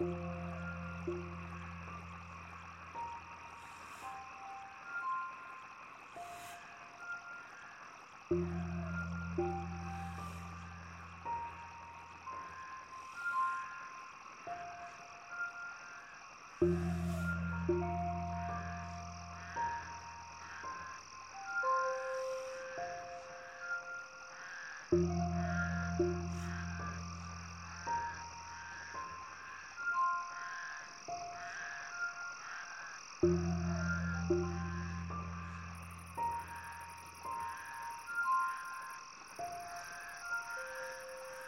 thank you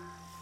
Bye.